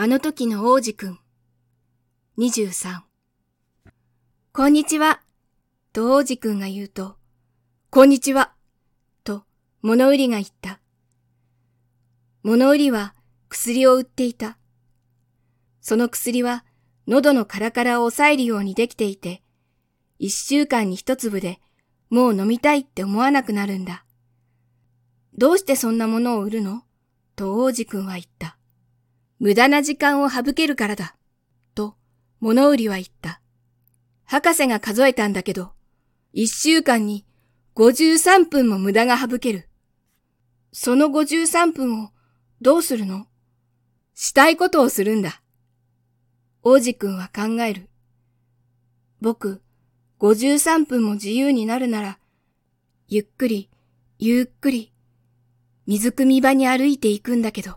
あの時の王子くん。23。こんにちは。と王子くんが言うと、こんにちは。と物売りが言った。物売りは薬を売っていた。その薬は喉のカラカラを抑えるようにできていて、一週間に一粒でもう飲みたいって思わなくなるんだ。どうしてそんなものを売るの？と王子くんは言った。無駄な時間を省けるからだ。と物売りは言った。博士が数えたんだけど、一週間に53分も無駄が省ける。その53分をどうするの？したいことをするんだ。王子くんは考える。僕、53分も自由になるなら、ゆっくり、ゆっくり、水汲み場に歩いていくんだけど。